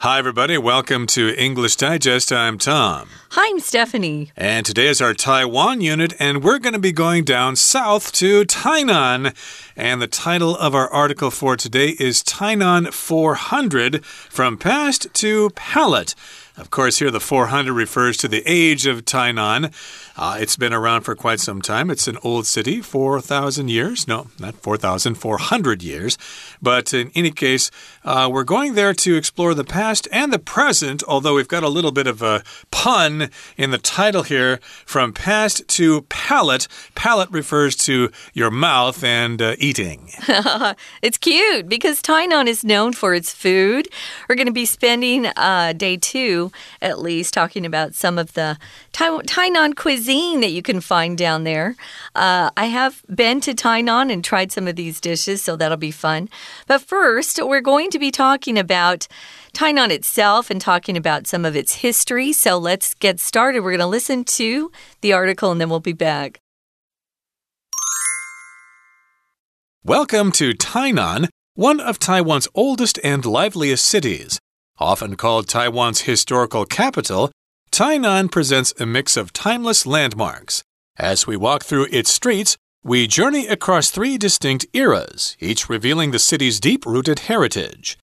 Hi, everybody. Welcome to English Digest. I'm Tom. Hi, I'm Stephanie. And today is our Taiwan unit, and we're going to be going down south to Tainan. And the title of our article for today is Tainan 400 From Past to Palate. Of course, here the 400 refers to the age of Tainan. Uh, it's been around for quite some time. It's an old city, 4,000 years. No, not 4,400 years. But in any case, uh, we're going there to explore the past and the present, although we've got a little bit of a pun in the title here from past to palate. Palate refers to your mouth and uh, eating. it's cute because Tainan is known for its food. We're going to be spending uh, day two, at least, talking about some of the Tainan cuisine that you can find down there. Uh, I have been to Tainan and tried some of these dishes, so that'll be fun. But first, we're going to be talking about Tainan itself and talking about some of its history. So let's get started. We're going to listen to the article and then we'll be back. Welcome to Tainan, one of Taiwan's oldest and liveliest cities. Often called Taiwan's historical capital, Tainan presents a mix of timeless landmarks. As we walk through its streets, we journey across three distinct eras, each revealing the city's deep rooted heritage.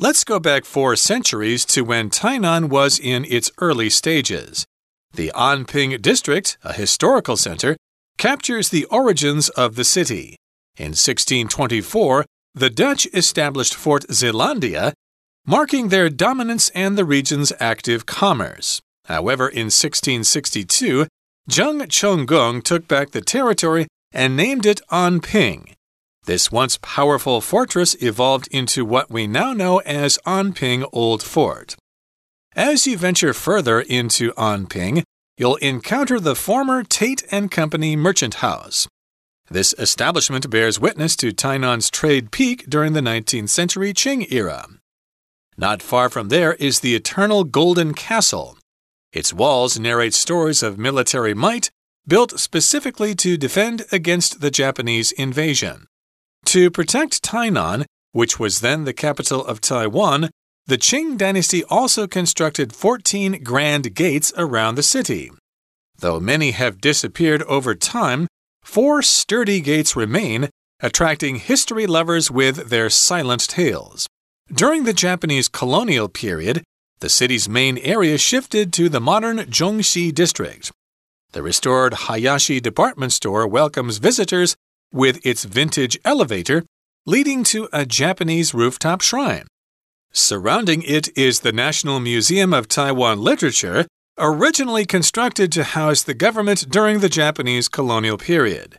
Let's go back four centuries to when Tainan was in its early stages. The Anping district, a historical center, captures the origins of the city. In 1624, the Dutch established Fort Zeelandia, marking their dominance and the region's active commerce. However, in 1662, Zheng Chenggong took back the territory and named it Anping. This once powerful fortress evolved into what we now know as Anping Old Fort. As you venture further into Anping, you'll encounter the former Tait and Company merchant house. This establishment bears witness to Tainan's trade peak during the 19th century Qing era. Not far from there is the Eternal Golden Castle, its walls narrate stories of military might built specifically to defend against the Japanese invasion. To protect Tainan, which was then the capital of Taiwan, the Qing dynasty also constructed 14 grand gates around the city. Though many have disappeared over time, four sturdy gates remain, attracting history lovers with their silent tales. During the Japanese colonial period, the city's main area shifted to the modern Zhongxi district. The restored Hayashi department store welcomes visitors with its vintage elevator leading to a Japanese rooftop shrine. Surrounding it is the National Museum of Taiwan Literature, originally constructed to house the government during the Japanese colonial period.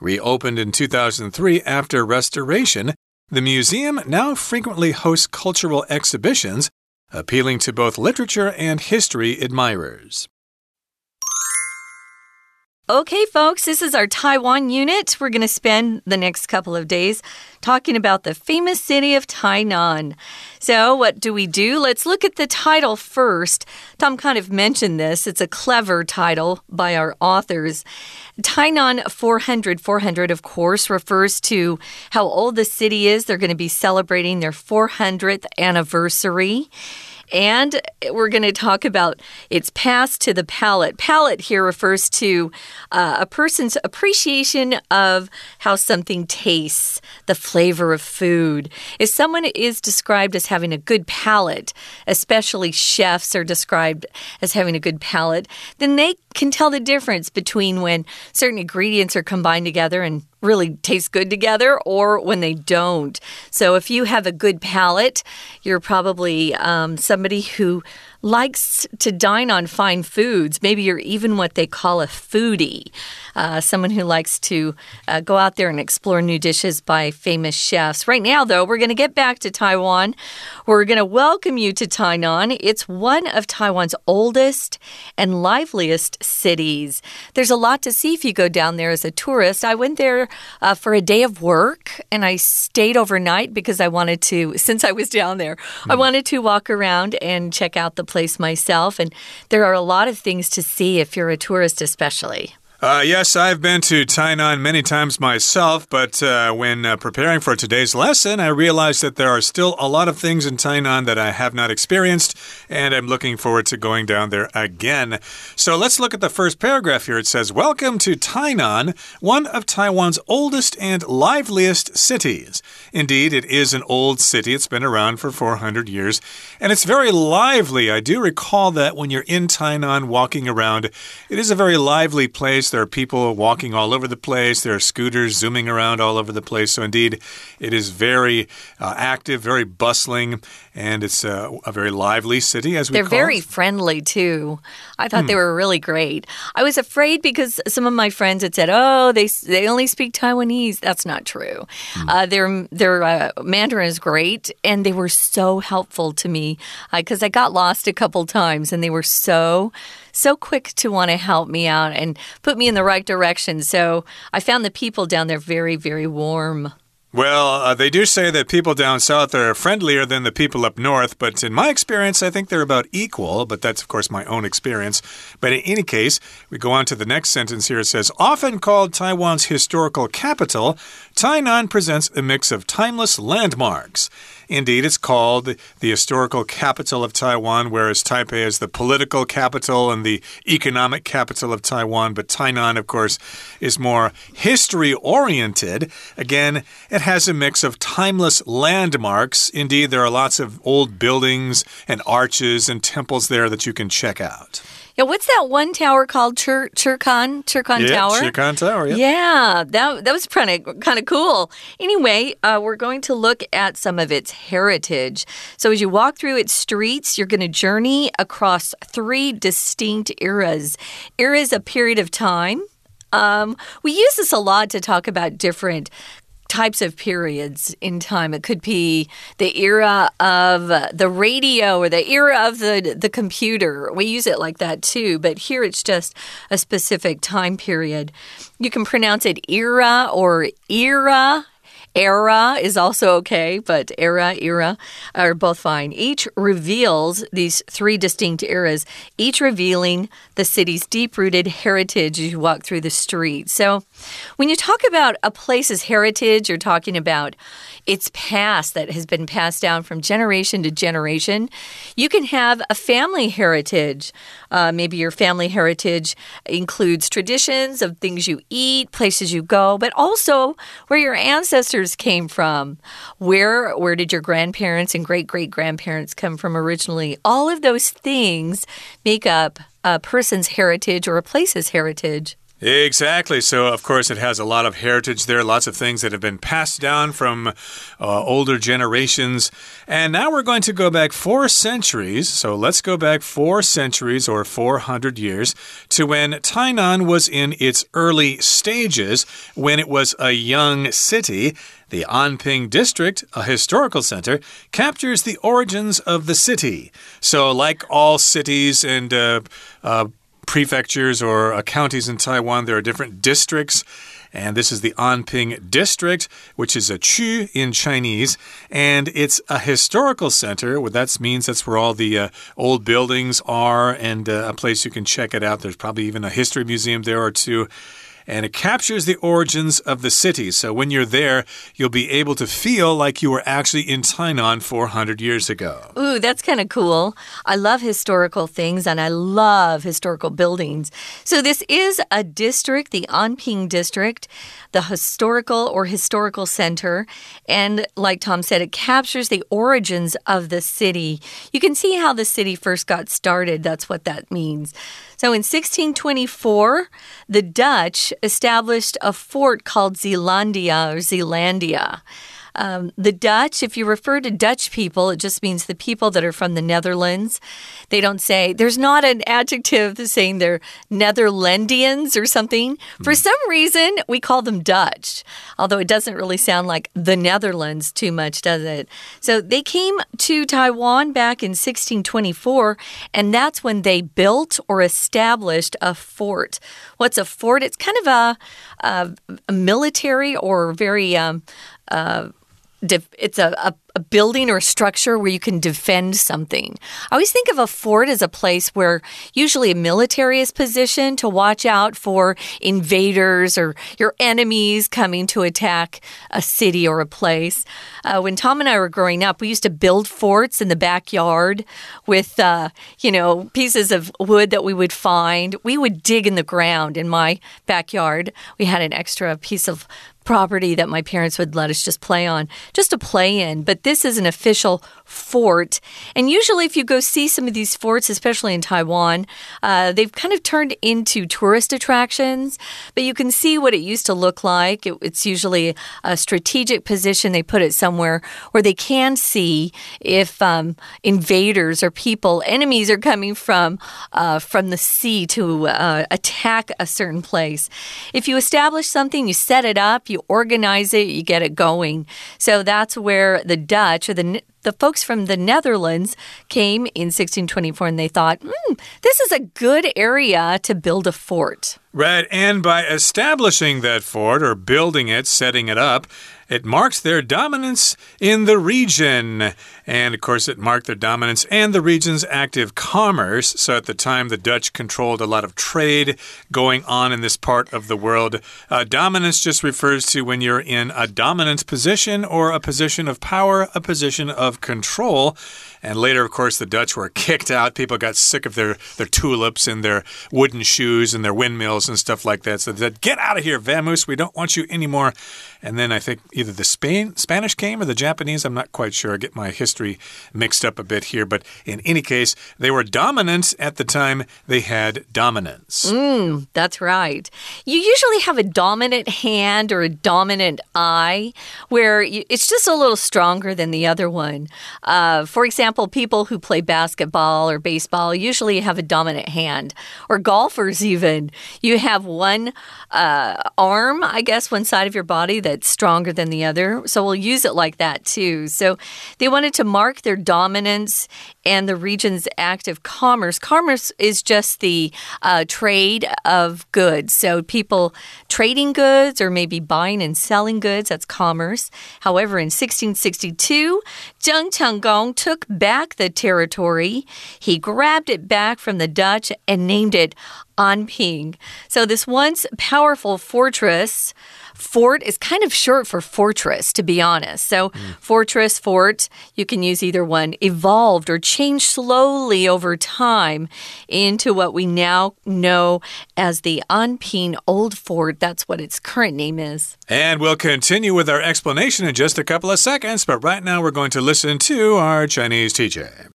Reopened in 2003 after restoration, the museum now frequently hosts cultural exhibitions appealing to both literature and history admirers. Okay, folks, this is our Taiwan unit. We're going to spend the next couple of days talking about the famous city of Tainan. So, what do we do? Let's look at the title first. Tom kind of mentioned this. It's a clever title by our authors. Tainan 400, 400, of course, refers to how old the city is. They're going to be celebrating their 400th anniversary. And we're going to talk about its past to the palate. Palate here refers to uh, a person's appreciation of how something tastes, the flavor of food. If someone is described as having a good palate, especially chefs are described as having a good palate, then they can tell the difference between when certain ingredients are combined together and really taste good together or when they don't. So if you have a good palate, you're probably um, somebody who likes to dine on fine foods. Maybe you're even what they call a foodie, uh, someone who likes to uh, go out there and explore new dishes by famous chefs. Right now, though, we're going to get back to Taiwan. We're going to welcome you to Tainan. It's one of Taiwan's oldest and liveliest cities. There's a lot to see if you go down there as a tourist. I went there uh, for a day of work and I stayed overnight because I wanted to, since I was down there, mm. I hmm. wanted to walk around and check out the place myself. And there are a lot of things to see if you're a tourist, especially. Uh, yes, I've been to Tainan many times myself, but uh, when uh, preparing for today's lesson, I realized that there are still a lot of things in Tainan that I have not experienced, and I'm looking forward to going down there again. So let's look at the first paragraph here. It says, Welcome to Tainan, one of Taiwan's oldest and liveliest cities. Indeed, it is an old city. It's been around for 400 years, and it's very lively. I do recall that when you're in Tainan walking around, it is a very lively place. There are people walking all over the place. There are scooters zooming around all over the place. So, indeed, it is very uh, active, very bustling, and it's a, a very lively city, as we They're very it. friendly, too. I thought hmm. they were really great. I was afraid because some of my friends had said, oh, they, they only speak Taiwanese. That's not true. Hmm. Uh, their their uh, Mandarin is great, and they were so helpful to me because uh, I got lost a couple times, and they were so so quick to want to help me out and put me in the right direction. So I found the people down there very, very warm. Well, uh, they do say that people down south are friendlier than the people up north, but in my experience, I think they're about equal. But that's, of course, my own experience. But in any case, we go on to the next sentence here. It says, Often called Taiwan's historical capital, Tainan presents a mix of timeless landmarks. Indeed, it's called the historical capital of Taiwan, whereas Taipei is the political capital and the economic capital of Taiwan. But Tainan, of course, is more history oriented. Again, it has a mix of timeless landmarks. Indeed, there are lots of old buildings and arches and temples there that you can check out. Yeah, what's that one tower called? Chihkan Chihkan yeah, Tower. Chihkan Tower. Yeah. Yeah, that that was kind of kind of cool. Anyway, uh, we're going to look at some of its heritage. So as you walk through its streets, you're going to journey across three distinct eras. Era is a period of time. Um, we use this a lot to talk about different types of periods in time. It could be the era of the radio or the era of the, the computer. We use it like that too, but here it's just a specific time period. You can pronounce it era or era Era is also okay, but era, era are both fine. Each reveals these three distinct eras, each revealing the city's deep rooted heritage as you walk through the street. So, when you talk about a place's heritage, you're talking about its past that has been passed down from generation to generation. You can have a family heritage. Uh, maybe your family heritage includes traditions of things you eat, places you go, but also where your ancestors came from. Where where did your grandparents and great great grandparents come from originally? All of those things make up a person's heritage or a place's heritage. Exactly. So, of course, it has a lot of heritage there, lots of things that have been passed down from uh, older generations. And now we're going to go back four centuries. So, let's go back four centuries or 400 years to when Tainan was in its early stages, when it was a young city. The Anping district, a historical center, captures the origins of the city. So, like all cities and uh, uh, prefectures or uh, counties in Taiwan, there are different districts. And this is the Anping district, which is a chu in Chinese. And it's a historical center. What that means that's where all the uh, old buildings are and uh, a place you can check it out. There's probably even a history museum there or two and it captures the origins of the city. So when you're there, you'll be able to feel like you were actually in Tainan 400 years ago. Ooh, that's kind of cool. I love historical things and I love historical buildings. So this is a district, the Anping district, the historical or historical center. And like Tom said, it captures the origins of the city. You can see how the city first got started. That's what that means. So in 1624, the Dutch established a fort called Zeelandia or Zeelandia. Um, the Dutch, if you refer to Dutch people, it just means the people that are from the Netherlands. They don't say, there's not an adjective saying they're Netherlandians or something. For hmm. some reason, we call them Dutch, although it doesn't really sound like the Netherlands too much, does it? So they came to Taiwan back in 1624, and that's when they built or established a fort. What's a fort? It's kind of a, a, a military or very um, uh, it's a, a, a building or a structure where you can defend something. I always think of a fort as a place where usually a military is positioned to watch out for invaders or your enemies coming to attack a city or a place. Uh, when Tom and I were growing up, we used to build forts in the backyard with, uh, you know, pieces of wood that we would find. We would dig in the ground in my backyard. We had an extra piece of property that my parents would let us just play on, just to play in. But this is an official fort. And usually, if you go see some of these forts, especially in Taiwan, uh, they've kind of turned into tourist attractions. But you can see what it used to look like. It, it's usually a strategic position. They put it somewhere where they can see if um, invaders or people, enemies, are coming from uh, from the sea to uh, attack a certain place. If you establish something, you set it up you organize it, you get it going. So that's where the Dutch or the the folks from the Netherlands came in 1624 and they thought, hmm, this is a good area to build a fort. Right, and by establishing that fort or building it, setting it up, it marks their dominance in the region. And of course, it marked their dominance and the region's active commerce. So at the time, the Dutch controlled a lot of trade going on in this part of the world. Uh, dominance just refers to when you're in a dominant position or a position of power, a position of control. And later, of course, the Dutch were kicked out. People got sick of their, their tulips and their wooden shoes and their windmills and stuff like that. So they said, Get out of here, Vamoose. We don't want you anymore. And then I think either the Spain, Spanish came or the Japanese. I'm not quite sure. I get my history mixed up a bit here. But in any case, they were dominant at the time they had dominance. Mm, that's right. You usually have a dominant hand or a dominant eye where you, it's just a little stronger than the other one. Uh, for example, people who play basketball or baseball usually have a dominant hand, or golfers, even. You have one uh, arm, I guess, one side of your body that that's stronger than the other. So we'll use it like that too. So they wanted to mark their dominance and the region's active commerce. Commerce is just the uh, trade of goods. So people trading goods or maybe buying and selling goods, that's commerce. However, in 1662, Zheng Chenggong took back the territory. He grabbed it back from the Dutch and named it Anping. So this once powerful fortress Fort is kind of short for fortress, to be honest. So, mm. fortress, fort, you can use either one, evolved or changed slowly over time into what we now know as the Anping Old Fort. That's what its current name is. And we'll continue with our explanation in just a couple of seconds, but right now we're going to listen to our Chinese teacher.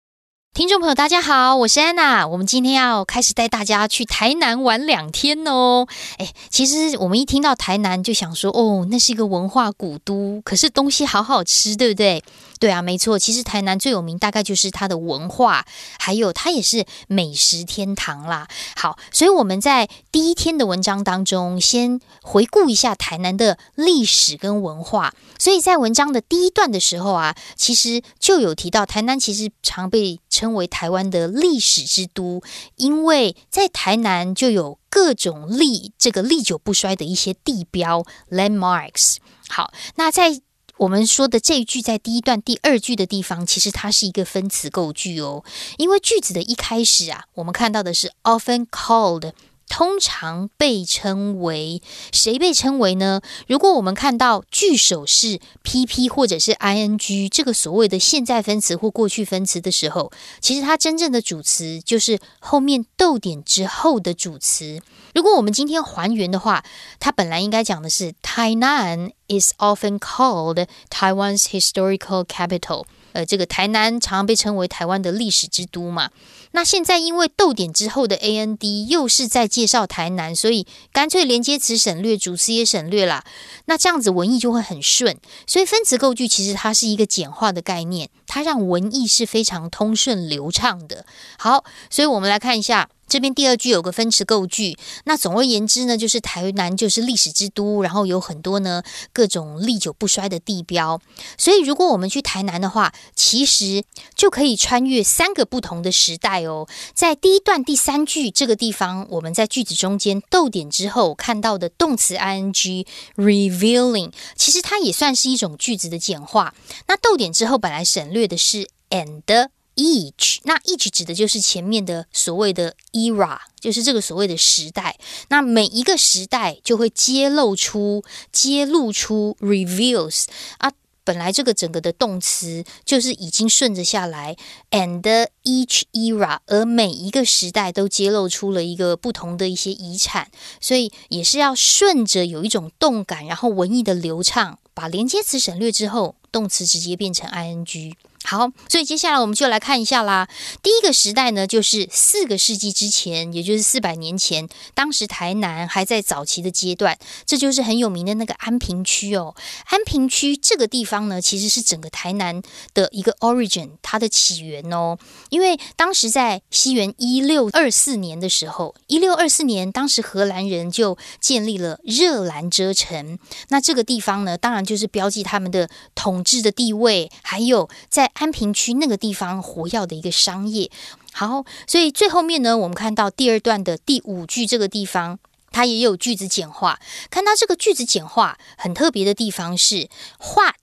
听众朋友，大家好，我是安娜。我们今天要开始带大家去台南玩两天哦。哎，其实我们一听到台南就想说，哦，那是一个文化古都，可是东西好好吃，对不对？对啊，没错。其实台南最有名大概就是它的文化，还有它也是美食天堂啦。好，所以我们在第一天的文章当中，先回顾一下台南的历史跟文化。所以在文章的第一段的时候啊，其实就有提到台南其实常被称为台湾的历史之都，因为在台南就有各种历这个历久不衰的一些地标 landmarks。好，那在我们说的这一句在第一段第二句的地方，其实它是一个分词构句哦，因为句子的一开始啊，我们看到的是 often called。通常被称为谁被称为呢？如果我们看到句首是 PP 或者是 ING 这个所谓的现在分词或过去分词的时候，其实它真正的主词就是后面逗点之后的主词。如果我们今天还原的话，它本来应该讲的是 Tainan is often called Taiwan's historical capital。呃，这个台南常常被称为台湾的历史之都嘛。那现在因为逗点之后的 a n d 又是在介绍台南，所以干脆连接词省略，主词也省略啦。那这样子文艺就会很顺。所以分词构句其实它是一个简化的概念，它让文艺是非常通顺流畅的。好，所以我们来看一下这边第二句有个分词构句，那总而言之呢，就是台南就是历史之都，然后有很多呢各种历久不衰的地标。所以如果我们去台南的话，其实就可以穿越三个不同的时代哦。在第一段第三句这个地方，我们在句子中间逗点之后看到的动词 ing revealing，其实它也算是一种句子的简化。那逗点之后本来省略的是 and。Each，那 each 指的就是前面的所谓的 era，就是这个所谓的时代。那每一个时代就会揭露出、揭露出 reveals 啊。本来这个整个的动词就是已经顺着下来，and each era，而每一个时代都揭露出了一个不同的一些遗产，所以也是要顺着有一种动感，然后文艺的流畅，把连接词省略之后，动词直接变成 ing。好，所以接下来我们就来看一下啦。第一个时代呢，就是四个世纪之前，也就是四百年前，当时台南还在早期的阶段，这就是很有名的那个安平区哦。安平区这个地方呢，其实是整个台南的一个 origin，它的起源哦。因为当时在西元一六二四年的时候，一六二四年，当时荷兰人就建立了热兰遮城，那这个地方呢，当然就是标记他们的统治的地位，还有在。安平区那个地方活跃的一个商业，好，所以最后面呢，我们看到第二段的第五句这个地方，它也有句子简化。看到这个句子简化很特别的地方是 what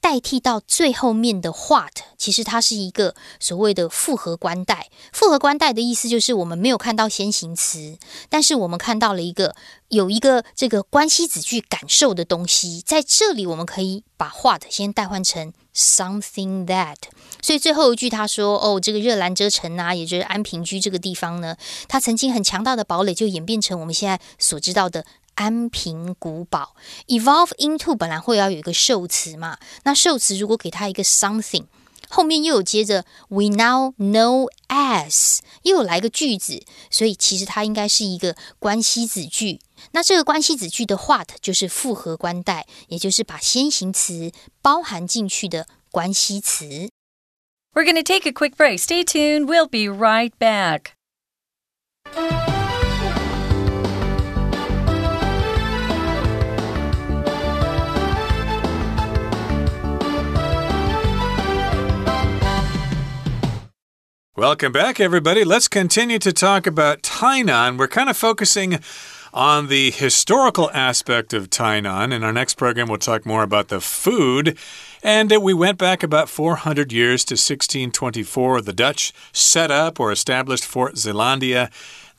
代替到最后面的 what，其实它是一个所谓的复合关代。复合关代的意思就是我们没有看到先行词，但是我们看到了一个。有一个这个关系子句感受的东西，在这里我们可以把 what 先代换成 something that。所以最后一句他说：“哦，这个热兰遮城啊，也就是安平居这个地方呢，它曾经很强大的堡垒，就演变成我们现在所知道的安平古堡。evolve into 本来会要有一个受词嘛，那受词如果给它一个 something。”后面又有接着，we now know as，又有来个句子，所以其实它应该是一个关系子句。那这个关系子句的 what 就是复合关代，也就是把先行词包含进去的关系词。We're going to take a quick break. Stay tuned. We'll be right back. Welcome back, everybody. Let's continue to talk about Tainan. We're kind of focusing on the historical aspect of Tainan. In our next program, we'll talk more about the food. And uh, we went back about 400 years to 1624. The Dutch set up or established Fort Zeelandia.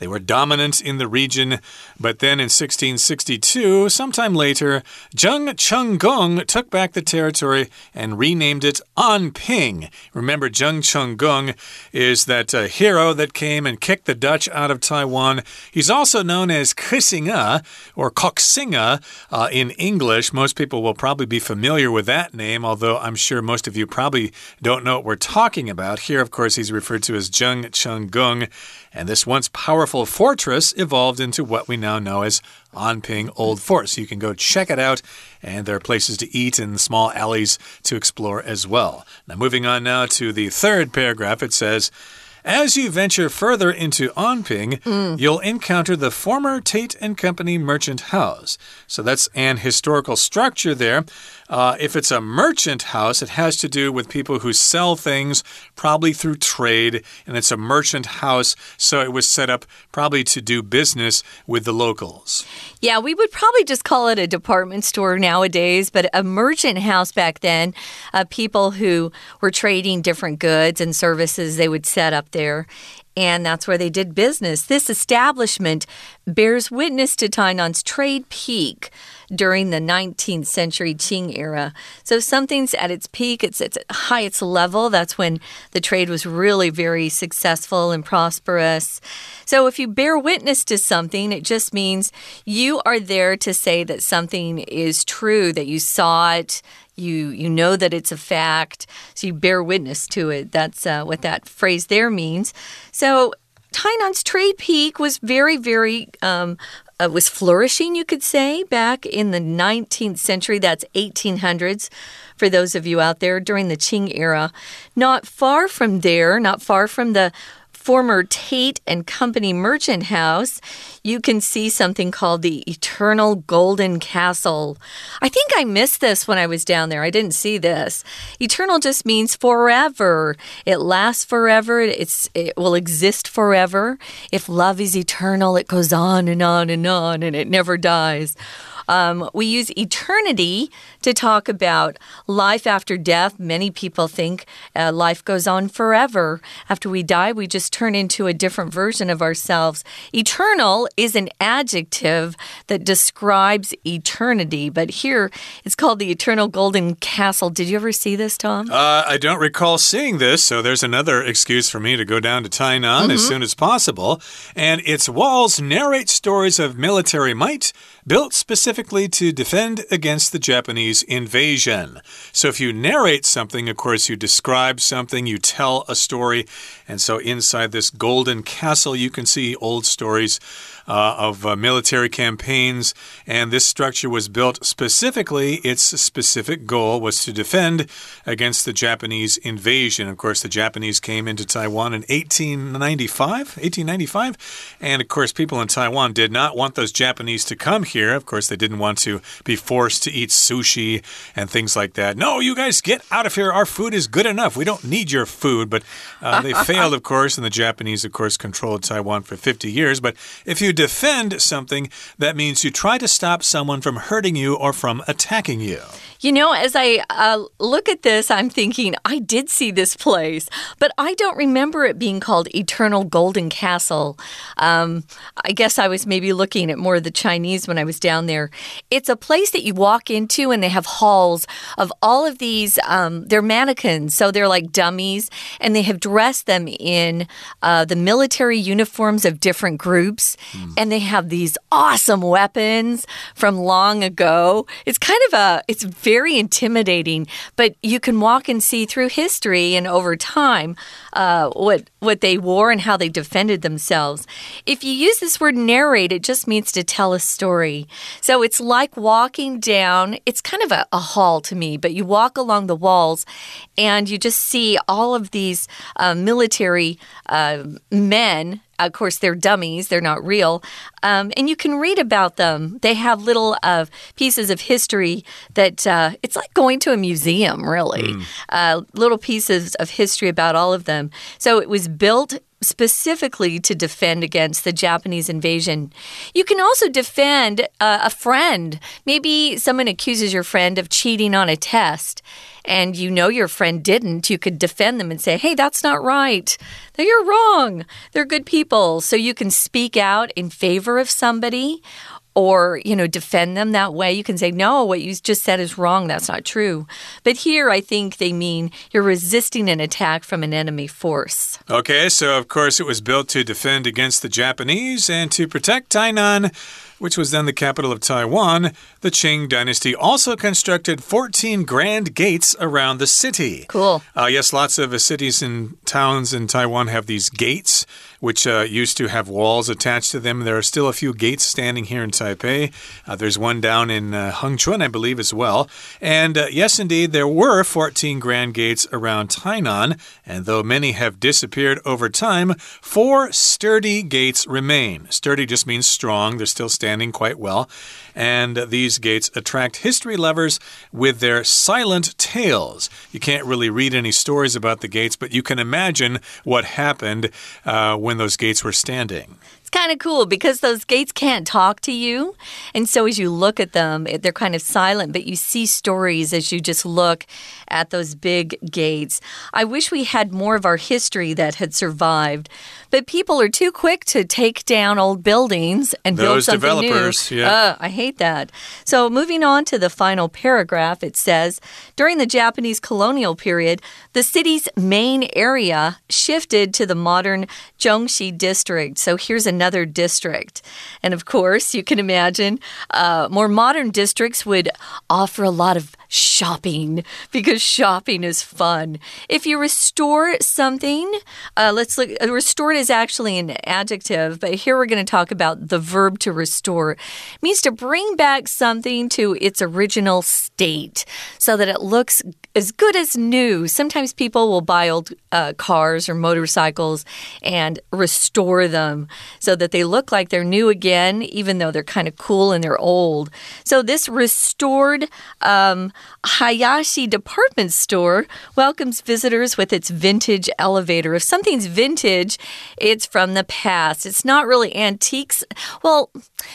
They were dominant in the region, but then in 1662, sometime later, Zheng Chenggong took back the territory and renamed it Anping. Remember, Zheng Chenggong is that uh, hero that came and kicked the Dutch out of Taiwan. He's also known as Kisinga or Koxinga uh, in English. Most people will probably be familiar with that name, although I'm sure most of you probably don't know what we're talking about. Here, of course, he's referred to as Zheng Chenggong. And this once powerful fortress evolved into what we now know as Anping Old Fort. So you can go check it out, and there are places to eat and small alleys to explore as well. Now, moving on now to the third paragraph, it says, as you venture further into Anping, mm. you'll encounter the former Tait and Company merchant house. So that's an historical structure there. Uh, if it's a merchant house, it has to do with people who sell things, probably through trade, and it's a merchant house, so it was set up probably to do business with the locals. Yeah, we would probably just call it a department store nowadays, but a merchant house back then, uh, people who were trading different goods and services, they would set up there and that's where they did business. This establishment bears witness to Tainan's trade peak during the 19th century Qing era. So something's at its peak, it's at highest level. That's when the trade was really very successful and prosperous. So if you bear witness to something, it just means you are there to say that something is true, that you saw it, you you know that it's a fact, so you bear witness to it. That's uh, what that phrase there means. So Tainan's trade peak was very, very um, uh, was flourishing, you could say, back in the 19th century. That's 1800s for those of you out there during the Qing era. Not far from there, not far from the former Tait and Company merchant house, you can see something called the Eternal Golden Castle. I think I missed this when I was down there. I didn't see this. Eternal just means forever. It lasts forever. It's it will exist forever. If love is eternal, it goes on and on and on and it never dies. Um, we use eternity to talk about life after death. Many people think uh, life goes on forever. After we die, we just turn into a different version of ourselves. Eternal is an adjective that describes eternity, but here it's called the Eternal Golden Castle. Did you ever see this, Tom? Uh, I don't recall seeing this, so there's another excuse for me to go down to Tainan mm -hmm. as soon as possible. And its walls narrate stories of military might built specifically to defend against the Japanese invasion. So if you narrate something, of course, you describe something, you tell a story. And so inside this golden castle, you can see old stories uh, of uh, military campaigns. And this structure was built specifically, its specific goal was to defend against the Japanese invasion. Of course, the Japanese came into Taiwan in 1895, 1895. And of course, people in Taiwan did not want those Japanese to come here. Of course, they didn't want to be forced to eat sushi and things like that. No, you guys get out of here. Our food is good enough. We don't need your food. But uh, they failed, of course, and the Japanese, of course, controlled Taiwan for 50 years. But if you defend something, that means you try to stop someone from hurting you or from attacking you. You know, as I uh, look at this, I'm thinking, I did see this place, but I don't remember it being called Eternal Golden Castle. Um, I guess I was maybe looking at more of the Chinese when I was down there. It's a place that you walk into, and they have halls of all of these, um, they're mannequins, so they're like dummies, and they have dressed them in uh, the military uniforms of different groups, mm. and they have these awesome weapons from long ago. It's kind of a, it's very very intimidating, but you can walk and see through history and over time uh, what what they wore and how they defended themselves. If you use this word narrate, it just means to tell a story. So it's like walking down. It's kind of a, a hall to me, but you walk along the walls, and you just see all of these uh, military uh, men of course, they're dummies, they're not real. Um, and you can read about them. They have little uh, pieces of history that uh, it's like going to a museum, really. Mm. Uh, little pieces of history about all of them. So it was built specifically to defend against the Japanese invasion. You can also defend uh, a friend. Maybe someone accuses your friend of cheating on a test and you know your friend didn't, you could defend them and say, hey, that's not right. You're wrong. They're good people. So you can speak out in favor of somebody or you know defend them that way. You can say no what you just said is wrong. That's not true. But here i think they mean you're resisting an attack from an enemy force. Okay so of course it was built to defend against the japanese and to protect tainan which was then the capital of Taiwan, the Qing dynasty also constructed 14 grand gates around the city. Cool. Uh, yes, lots of uh, cities and towns in Taiwan have these gates which uh, used to have walls attached to them. There are still a few gates standing here in Taipei. Uh, there's one down in uh, Hengchun, I believe, as well. And uh, yes, indeed, there were 14 grand gates around Tainan. And though many have disappeared over time, four sturdy gates remain. Sturdy just means strong, they're still standing quite well. And these gates attract history lovers with their silent tales. You can't really read any stories about the gates, but you can imagine what happened uh, when those gates were standing kind of cool because those gates can't talk to you. And so as you look at them, they're kind of silent, but you see stories as you just look at those big gates. I wish we had more of our history that had survived, but people are too quick to take down old buildings and those build something developers, new. Yeah. Uh, I hate that. So moving on to the final paragraph, it says during the Japanese colonial period, the city's main area shifted to the modern Zhongxi district. So here's another another district. And of course, you can imagine uh, more modern districts would offer a lot of shopping because shopping is fun. If you restore something, uh, let's look. Uh, restored is actually an adjective, but here we're going to talk about the verb to restore. It means to bring back something to its original state so that it looks as good as new. Sometimes people will buy old uh, cars or motorcycles and restore them so that they look like they're new again, even though they're kind of cool and they're old. So this restored um, Hayashi department store welcomes visitors with its vintage elevator. If something's vintage, it's from the past. It's not really antiques. Well,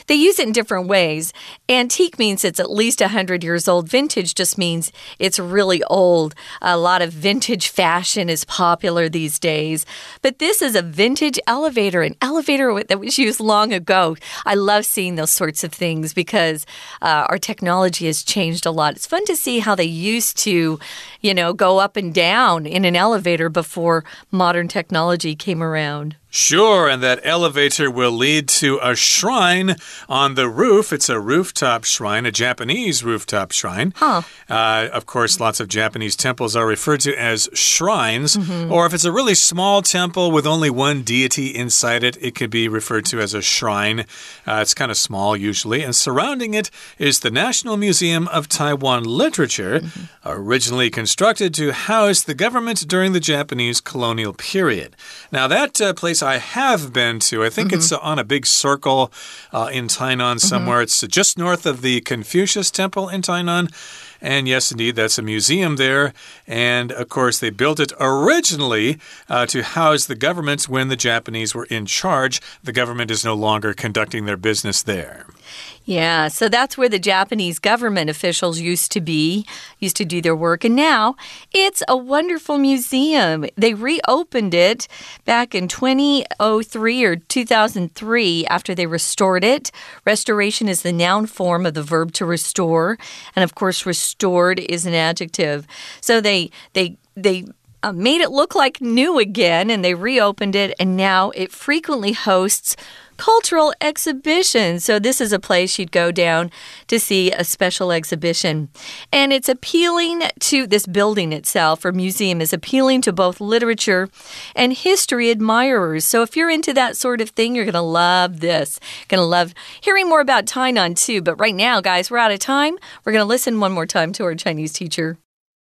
they use it in different ways. Antique means it's at least 100 years old. Vintage just means it's really old. A lot of vintage fashion is popular these days. But this is a vintage elevator, an elevator that was used long ago. I love seeing those sorts of things because uh, our technology has changed a lot. It's fun to see how they used to, you know, go up and down in an elevator before modern technology came around. Sure, and that elevator will lead to a shrine on the roof. It's a rooftop shrine, a Japanese rooftop shrine. Huh. Uh, of course, lots of Japanese temples are referred to as shrines. Mm -hmm. Or if it's a really small temple with only one deity inside it, it could be referred to as a shrine. Uh, it's kind of small usually. And surrounding it is the National Museum of Taiwan Literature, mm -hmm. originally constructed to house the government during the Japanese colonial period. Now, that uh, place place I have been to. I think mm -hmm. it's on a big circle uh, in Tainan mm-hmm. somewhere. Mm -hmm. It's just north of the Confucius Temple in Tainan. And yes, indeed, that's a museum there. And of course, they built it originally uh, to house the government when the Japanese were in charge. The government is no longer conducting their business there. Yeah, so that's where the Japanese government officials used to be, used to do their work. And now it's a wonderful museum. They reopened it back in 2003 or 2003 after they restored it. Restoration is the noun form of the verb to restore. And of course, restored is an adjective. So they, they, they uh, made it look like new again and they reopened it, and now it frequently hosts cultural exhibition. So, this is a place you'd go down to see a special exhibition. And it's appealing to this building itself, or museum, is appealing to both literature and history admirers. So, if you're into that sort of thing, you're going to love this. Going to love hearing more about Tainan too. But right now, guys, we're out of time. We're going to listen one more time to our Chinese teacher.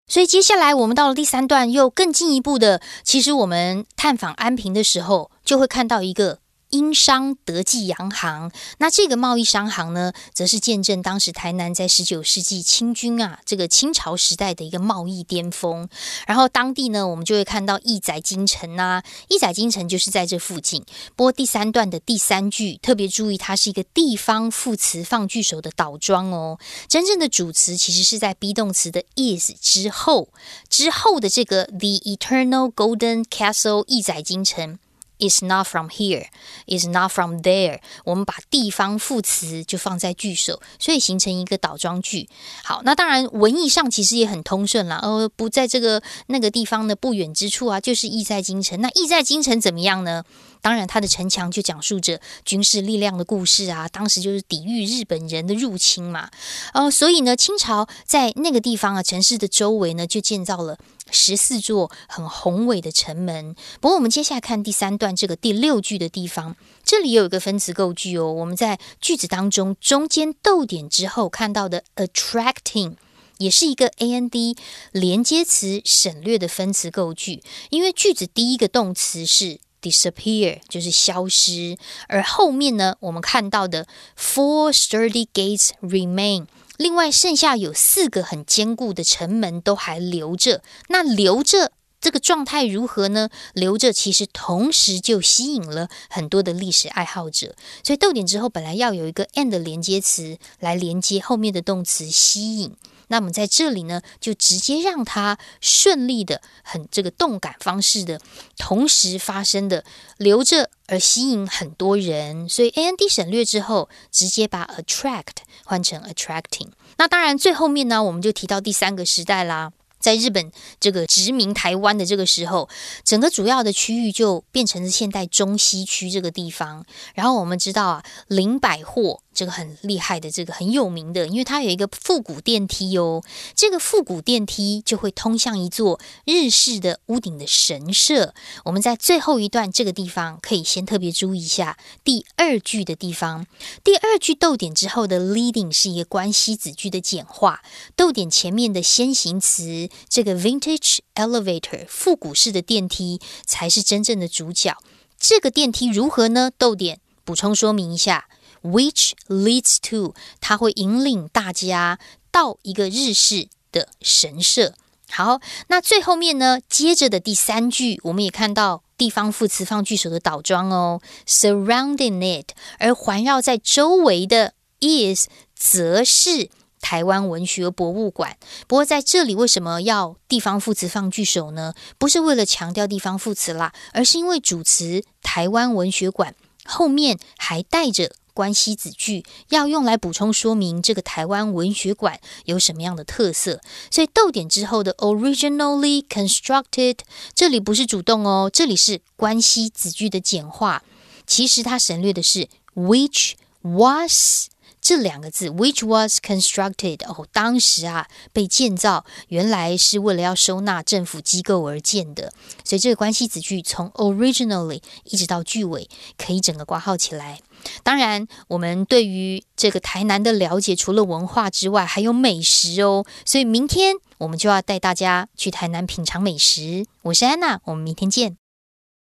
所以接下来我们到了第三段，又更进一步的，其实我们探访安平的时候，就会看到一个 英商德记洋行，那这个贸易商行呢，则是见证当时台南在十九世纪清军啊，这个清朝时代的一个贸易巅峰。然后当地呢，我们就会看到义载京城啊，义载京城就是在这附近。不过第三段的第三句特别注意，它是一个地方副词放句首的倒装哦。真正的主词其实是在 be 动词的 is 之后，之后的这个 the eternal golden castle 义载京城。It's not from here. It's not from there。我们把地方副词就放在句首，所以形成一个倒装句。好，那当然文意上其实也很通顺了。呃，不在这个那个地方的不远之处啊，就是意在京城。那意在京城怎么样呢？当然，它的城墙就讲述着军事力量的故事啊。当时就是抵御日本人的入侵嘛。呃，所以呢，清朝在那个地方啊，城市的周围呢，就建造了。十四座很宏伟的城门。不过，我们接下来看第三段这个第六句的地方，这里有一个分词构句哦。我们在句子当中中间逗点之后看到的 attracting，也是一个 a n d 连接词省略的分词构句，因为句子第一个动词是 disappear，就是消失，而后面呢，我们看到的 four sturdy gates remain。另外，剩下有四个很坚固的城门都还留着。那留着这个状态如何呢？留着其实同时就吸引了很多的历史爱好者。所以逗点之后本来要有一个 and 连接词来连接后面的动词吸引。那么在这里呢，就直接让它顺利的、很这个动感方式的同时发生的留着而吸引很多人。所以 a n d 省略之后，直接把 attract 换成 attracting。那当然最后面呢，我们就提到第三个时代啦。在日本这个殖民台湾的这个时候，整个主要的区域就变成了现代中西区这个地方。然后我们知道啊，林百货。这个很厉害的，这个很有名的，因为它有一个复古电梯哦。这个复古电梯就会通向一座日式的屋顶的神社。我们在最后一段这个地方可以先特别注意一下第二句的地方。第二句逗点之后的 leading 是一个关系子句的简化，逗点前面的先行词这个 vintage elevator 复古式的电梯才是真正的主角。这个电梯如何呢？逗点补充说明一下。Which leads to，它会引领大家到一个日式的神社。好，那最后面呢？接着的第三句，我们也看到地方副词放句首的倒装哦，surrounding it，而环绕在周围的 is，则是台湾文学博物馆。不过在这里，为什么要地方副词放句首呢？不是为了强调地方副词啦，而是因为主词台湾文学馆后面还带着。关系子句要用来补充说明这个台湾文学馆有什么样的特色，所以逗点之后的 originally constructed 这里不是主动哦，这里是关系子句的简化。其实它省略的是 which was。这两个字，which was constructed，哦，当时啊被建造，原来是为了要收纳政府机构而建的，所以这个关系子句从 originally 一直到句尾可以整个挂号起来。当然，我们对于这个台南的了解，除了文化之外，还有美食哦。所以明天我们就要带大家去台南品尝美食。我是安娜，我们明天见。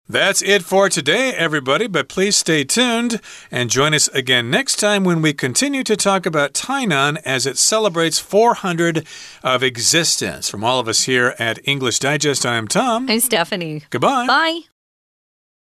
That's it for today, everybody, but please stay tuned and join us again next time when we continue to talk about Tainan as it celebrates 400 of existence. From all of us here at English Digest, I am Tom. I'm Stephanie. Goodbye. Bye.